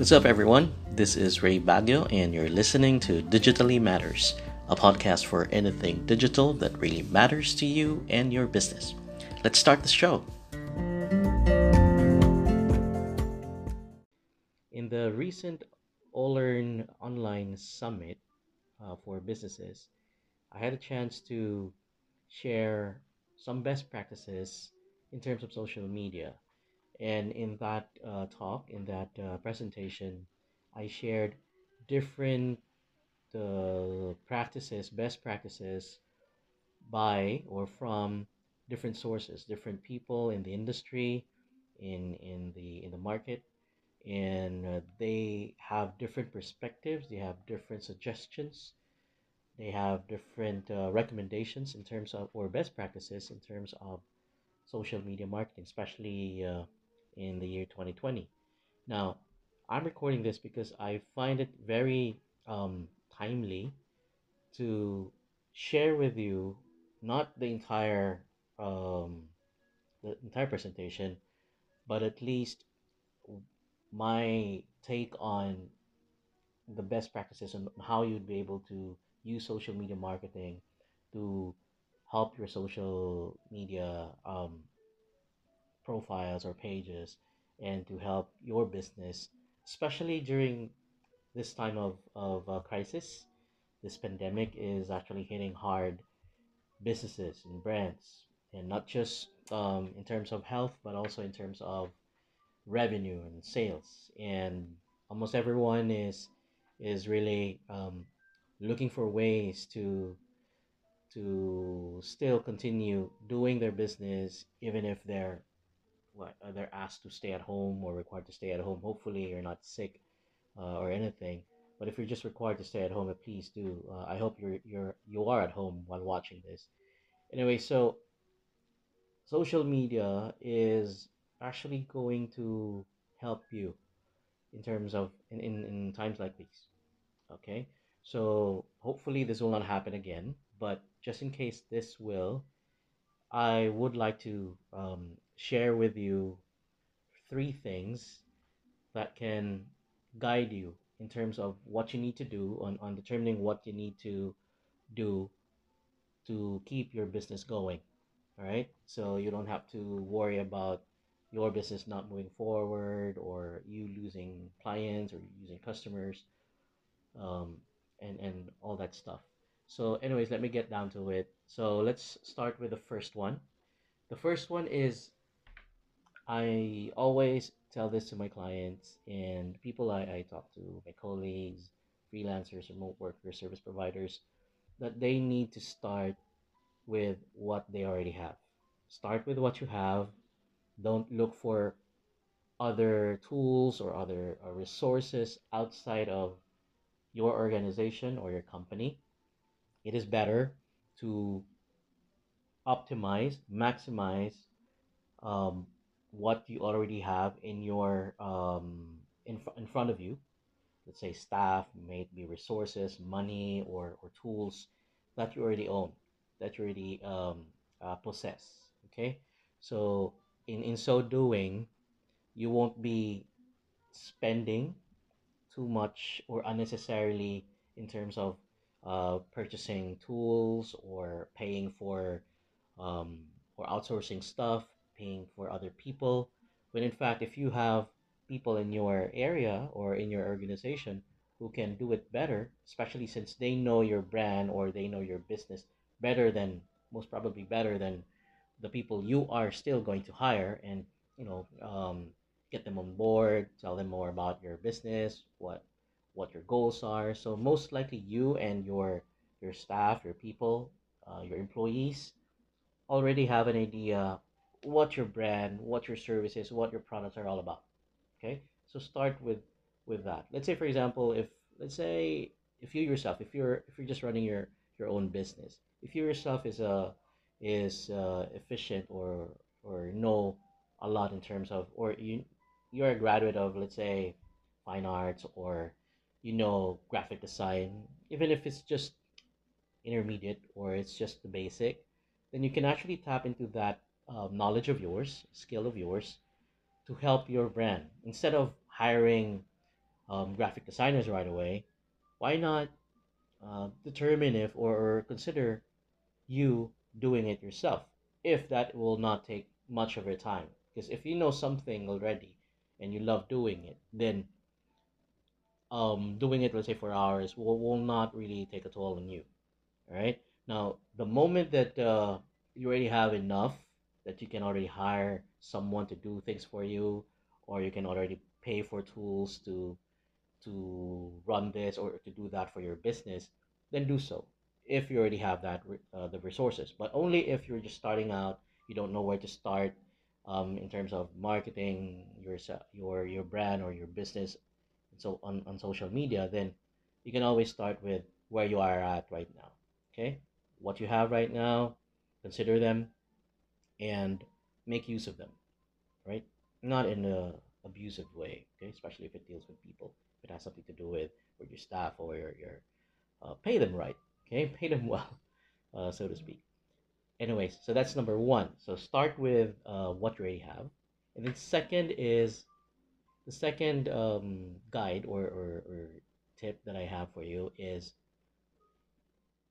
What's up, everyone? This is Ray Baguio, and you're listening to Digitally Matters, a podcast for anything digital that really matters to you and your business. Let's start the show. In the recent Olearn Online Summit uh, for businesses, I had a chance to share some best practices in terms of social media and in that uh, talk, in that uh, presentation, I shared different uh, practices, best practices by or from different sources, different people in the industry, in in the in the market, and uh, they have different perspectives. They have different suggestions. They have different uh, recommendations in terms of or best practices in terms of social media marketing, especially uh, in the year 2020. Now, I'm recording this because I find it very um, timely to share with you not the entire um, the entire presentation, but at least my take on the best practices and how you'd be able to use social media marketing to help your social media um, profiles or pages and to help your business, especially during this time of, of uh, crisis. This pandemic is actually hitting hard businesses and brands, and not just um, in terms of health, but also in terms of revenue and sales. And almost everyone is is really um, looking for ways to to still continue doing their business even if they're what they're asked to stay at home or required to stay at home. Hopefully, you're not sick uh, or anything. But if you're just required to stay at home, please do. Uh, I hope you're you're you are at home while watching this. Anyway, so social media is actually going to help you in terms of in, in, in times like these. Okay, so hopefully this will not happen again. But just in case this will, I would like to um, share with you three things that can guide you in terms of what you need to do on, on determining what you need to do to keep your business going. All right. So you don't have to worry about your business not moving forward or you losing clients or using customers um, and, and all that stuff. So, anyways, let me get down to it. So, let's start with the first one. The first one is I always tell this to my clients and people I, I talk to, my colleagues, freelancers, remote workers, service providers, that they need to start with what they already have. Start with what you have. Don't look for other tools or other uh, resources outside of your organization or your company it is better to optimize, maximize um, what you already have in your um, in, in front of you. Let's say staff, may be resources, money, or, or tools that you already own, that you already um, uh, possess. Okay, so in in so doing, you won't be spending too much or unnecessarily in terms of uh, purchasing tools or paying for um, or outsourcing stuff, paying for other people. When in fact, if you have people in your area or in your organization who can do it better, especially since they know your brand or they know your business better than most probably better than the people you are still going to hire and you know um, get them on board tell them more about your business what what your goals are. So most likely you and your your staff, your people, uh, your employees already have an idea what your brand, what your services, what your products are all about. Okay, so start with with that. Let's say, for example, if let's say if you yourself, if you're if you're just running your your own business, if you yourself is a is uh, efficient or or know a lot in terms of or you you're a graduate of let's say fine arts or you know graphic design, even if it's just intermediate or it's just the basic, then you can actually tap into that uh, knowledge of yours, skill of yours, to help your brand instead of hiring um, graphic designers right away, why not uh, determine if or, consider you doing it yourself if that will not take much of your time? Because if you know something already and you love doing it, then um, doing it, let's say, for hours will, will not really take a toll on you. All right. Now, the moment that uh, you already have enough that you can already hire someone to do things for you, or you can already pay for tools to to run this or to do that for your business, then do so. If you already have that uh, the resources, but only if you're just starting out, you don't know where to start um, in terms of marketing your your your brand or your business, so on on social media, then you can always start with where you are at right now. Okay, what you have right now, consider them, and make use of them. Right, not in a abusive way. Okay, especially if it deals with people. If it has something to do with with your staff or your your uh, pay them right. Okay, pay them well, uh, so to speak. Anyways, so that's number one. So start with uh, what you already have, and then second is the second um, guide or, or, or tip that I have for you is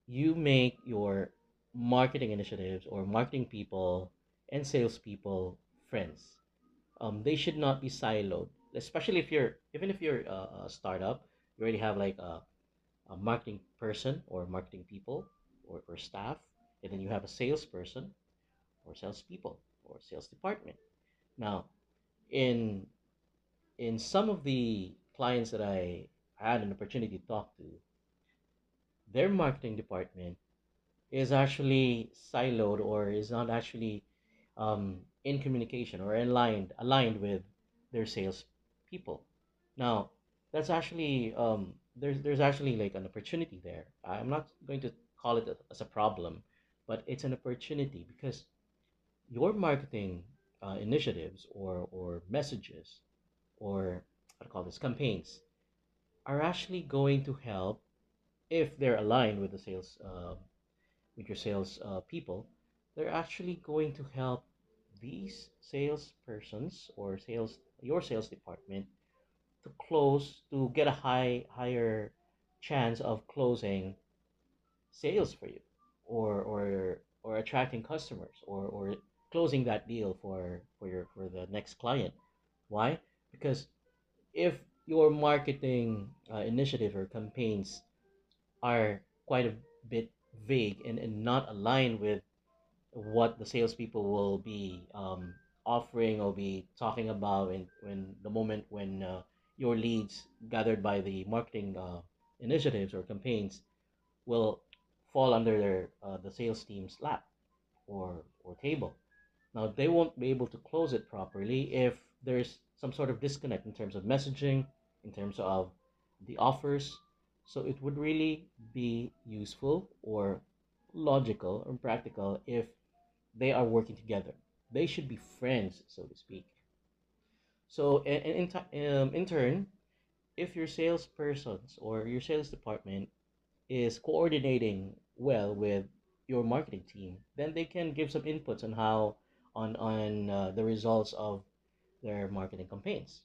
you make your marketing initiatives or marketing people and salespeople friends. Um, they should not be siloed, especially if you're even if you're a, a startup, you already have like a, a marketing person or marketing people or, or staff, and then you have a salesperson or salespeople or sales department. Now, in in some of the clients that I had an opportunity to talk to, their marketing department is actually siloed or is not actually um, in communication or aligned aligned with their sales people. Now, that's actually um, there's there's actually like an opportunity there. I'm not going to call it as a problem, but it's an opportunity because your marketing uh, initiatives or or messages or I call this campaigns are actually going to help if they're aligned with the sales uh, with your sales uh, people they're actually going to help these salespersons or sales your sales department to close to get a high higher chance of closing sales for you or or or attracting customers or or closing that deal for for your for the next client. Why? Because if your marketing uh, initiative or campaigns are quite a bit vague and, and not aligned with what the salespeople will be um, offering or be talking about in, when the moment when uh, your leads gathered by the marketing uh, initiatives or campaigns will fall under their uh, the sales team's lap or or table. Now they won't be able to close it properly if there's some sort of disconnect in terms of messaging, in terms of the offers. So it would really be useful or logical or practical if they are working together. They should be friends, so to speak. So in, in, um, in turn, if your salespersons or your sales department is coordinating well with your marketing team, then they can give some inputs on how on on uh, the results of their marketing campaigns,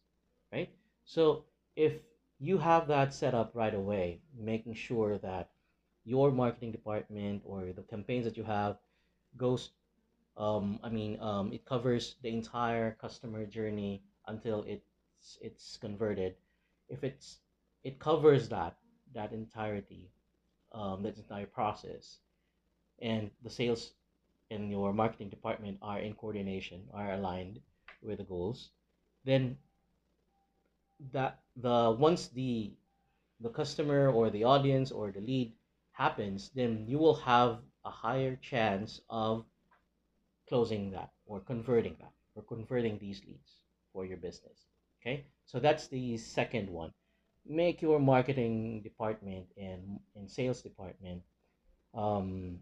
right? So if you have that set up right away, making sure that your marketing department or the campaigns that you have goes um, I mean um, it covers the entire customer journey until it's it's converted. If it's it covers that that entirety, um, that entire process, and the sales and your marketing department are in coordination, are aligned with the goals, then that the once the the customer or the audience or the lead happens, then you will have a higher chance of closing that or converting that or converting these leads for your business. Okay, so that's the second one. Make your marketing department and, and sales department um,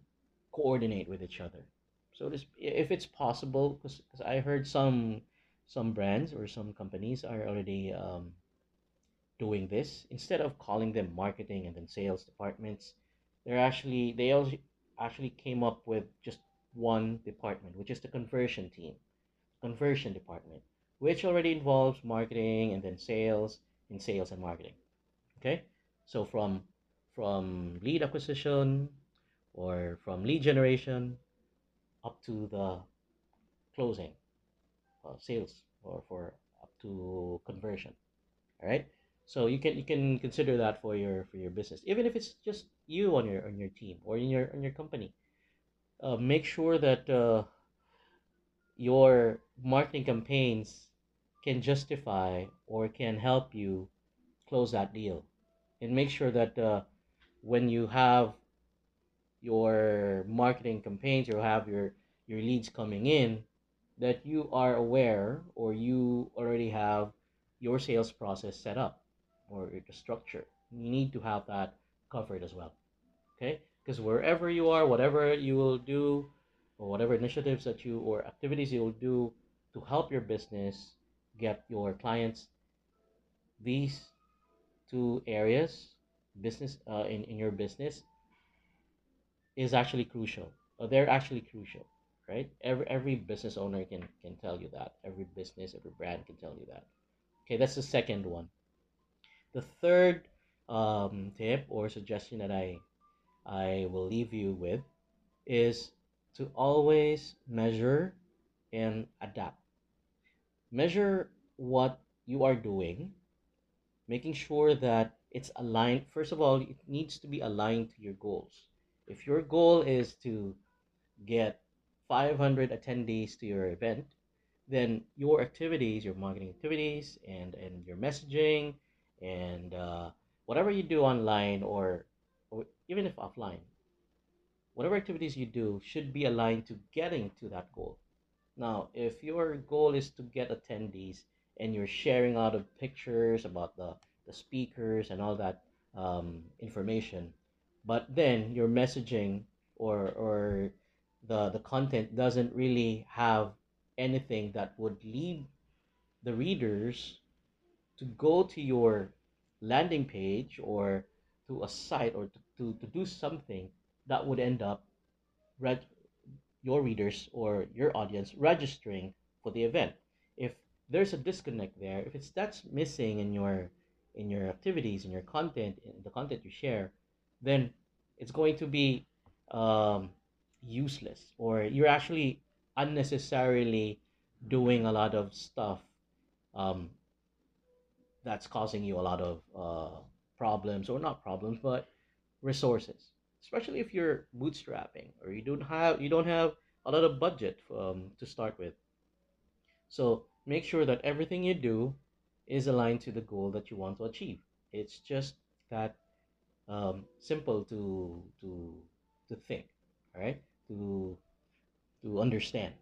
coordinate with each other. So this, if it's possible, because I heard some some brands or some companies are already um, doing this. Instead of calling them marketing and then sales departments, they're actually they also actually came up with just one department, which is the conversion team, conversion department, which already involves marketing and then sales in sales and marketing. Okay, so from from lead acquisition or from lead generation up to the closing uh, sales or for up to conversion all right so you can you can consider that for your for your business even if it's just you on your on your team or in your on your company uh, make sure that uh, your marketing campaigns can justify or can help you close that deal. And make sure that uh, when you have your marketing campaigns you have your your leads coming in that you are aware or you already have your sales process set up or the structure. You need to have that covered as well. Okay because wherever you are whatever you will do or whatever initiatives that you or activities you will do to help your business get your clients these two areas business uh, in, in your business is actually crucial. Uh, they're actually crucial right? Every every business owner can can tell you that. Every business every brand can tell you that. Okay that's the second one. The third um, tip or suggestion that i i will leave you with is to always measure and adapt. Measure what you are doing making sure that it's aligned. First of all it needs to be aligned to your goals. If your goal is to get 500 attendees to your event then your activities your marketing activities and and your messaging and uh, whatever you do online or, or even if offline whatever activities you do should be aligned to getting to that goal. Now if your goal is to get attendees and you're sharing out of pictures about the, the speakers and all that um, information but then your messaging or or the the content doesn't really have anything that would lead the readers to go to your landing page or to a site or to, to, to do something that would end up your readers or your audience registering for the event. If there's a disconnect there if it's that's missing in your in your activities in your content in the content you share then it's going to be um, useless or you're actually unnecessarily doing a lot of stuff um, that's causing you a lot of uh, problems or not problems but resources especially if you're bootstrapping or you don't have you don't have a lot of budget um, to start with. So make sure that everything you do is aligned to the goal that you want to achieve. It's just that um, simple to to to think all right to to understand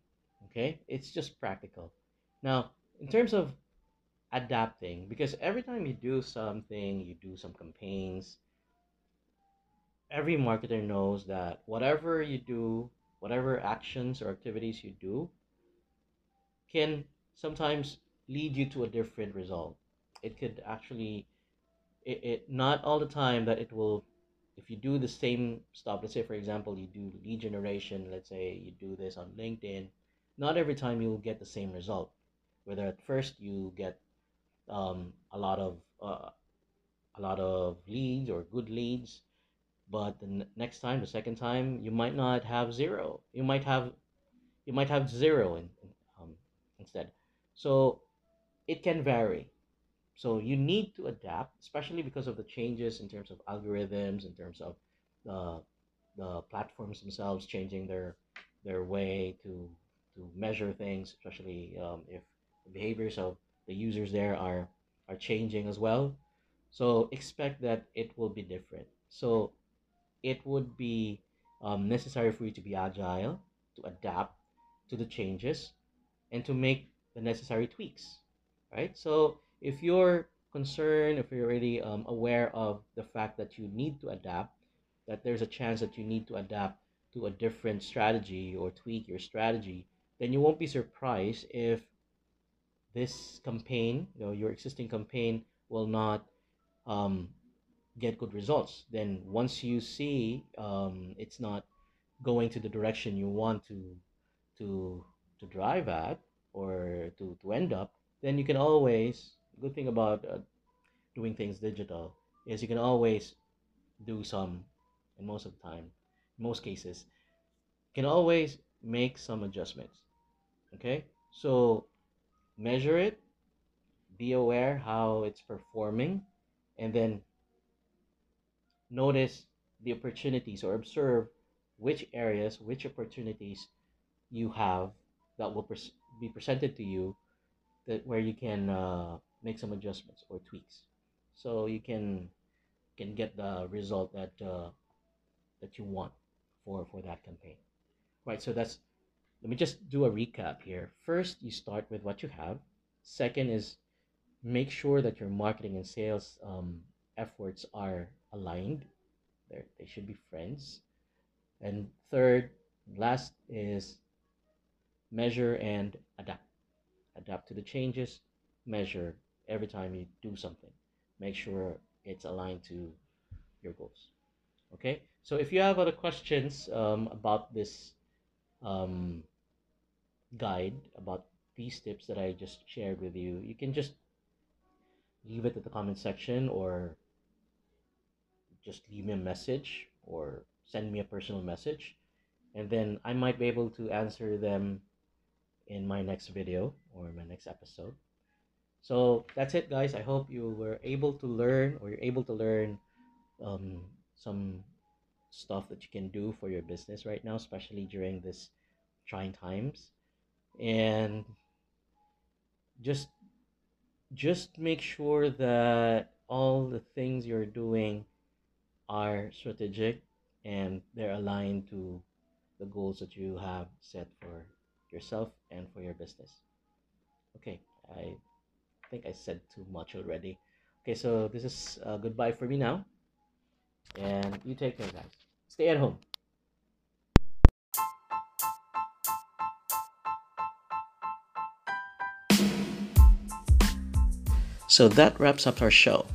okay? It's just practical. Now in terms of adapting because every time you do something you do some campaigns every marketer knows that whatever you do whatever actions or activities you do can sometimes lead you to a different result. It could actually it, it not all the time that it will if you do the same stuff let's say for example you do lead generation let's say you do this on linkedin not every time you will get the same result. Whether at first you get um, a lot of uh, a lot of leads or good leads but the next time the second time you might not have zero you might have you might have zero in, um, instead so it can vary so you need to adapt, especially because of the changes in terms of algorithms, in terms of the the platforms themselves changing their their way to to measure things, especially um, if the behaviors of the users there are are changing as well. So expect that it will be different. So it would be um, necessary for you to be agile, to adapt to the changes, and to make the necessary tweaks. Right. So if you're concerned, if you're already um, aware of the fact that you need to adapt, that there's a chance that you need to adapt to a different strategy or tweak your strategy, then you won't be surprised if this campaign, you know, your existing campaign will not um, get good results. Then once you see um, it's not going to the direction you want to to to drive at or to, to end up, then you can always good thing about uh, doing things digital is you can always do some, and most of the time, most cases, you can always make some adjustments. Okay, so measure it, be aware how it's performing, and then notice the opportunities or observe which areas, which opportunities you have that will pres- be presented to you that where you can uh, make some adjustments or tweaks. So you can can get the result that uh, that you want for for that campaign. Right so that's let me just do a recap here. First you start with what you have. Second is make sure that your marketing and sales um, efforts are aligned. They're, they should be friends. And third last is measure and adapt. Adapt to the changes measure every time you do something. Make sure it's aligned to your goals. Okay? So if you have other questions um, about this um, guide about these tips that i just shared with you you can just leave it at the comment section or just leave me a message or send me a personal message and then i might be able to answer them in my next video or my next episode. So that's it, guys. I hope you were able to learn or you're able to learn um, some stuff that you can do for your business right now, especially during this trying times. And just just make sure that all the things you're doing are strategic and they're aligned to the goals that you have set for yourself and for your business. Okay, I think I said too much already. Okay, so this is uh, goodbye for me now. And you take care, guys. Stay at home. So that wraps up our show.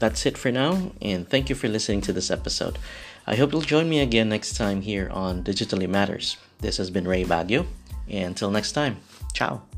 That's it for now, and thank you for listening to this episode. I hope you'll join me again next time here on Digitally Matters. This has been Ray Baguio. And until next time, ciao.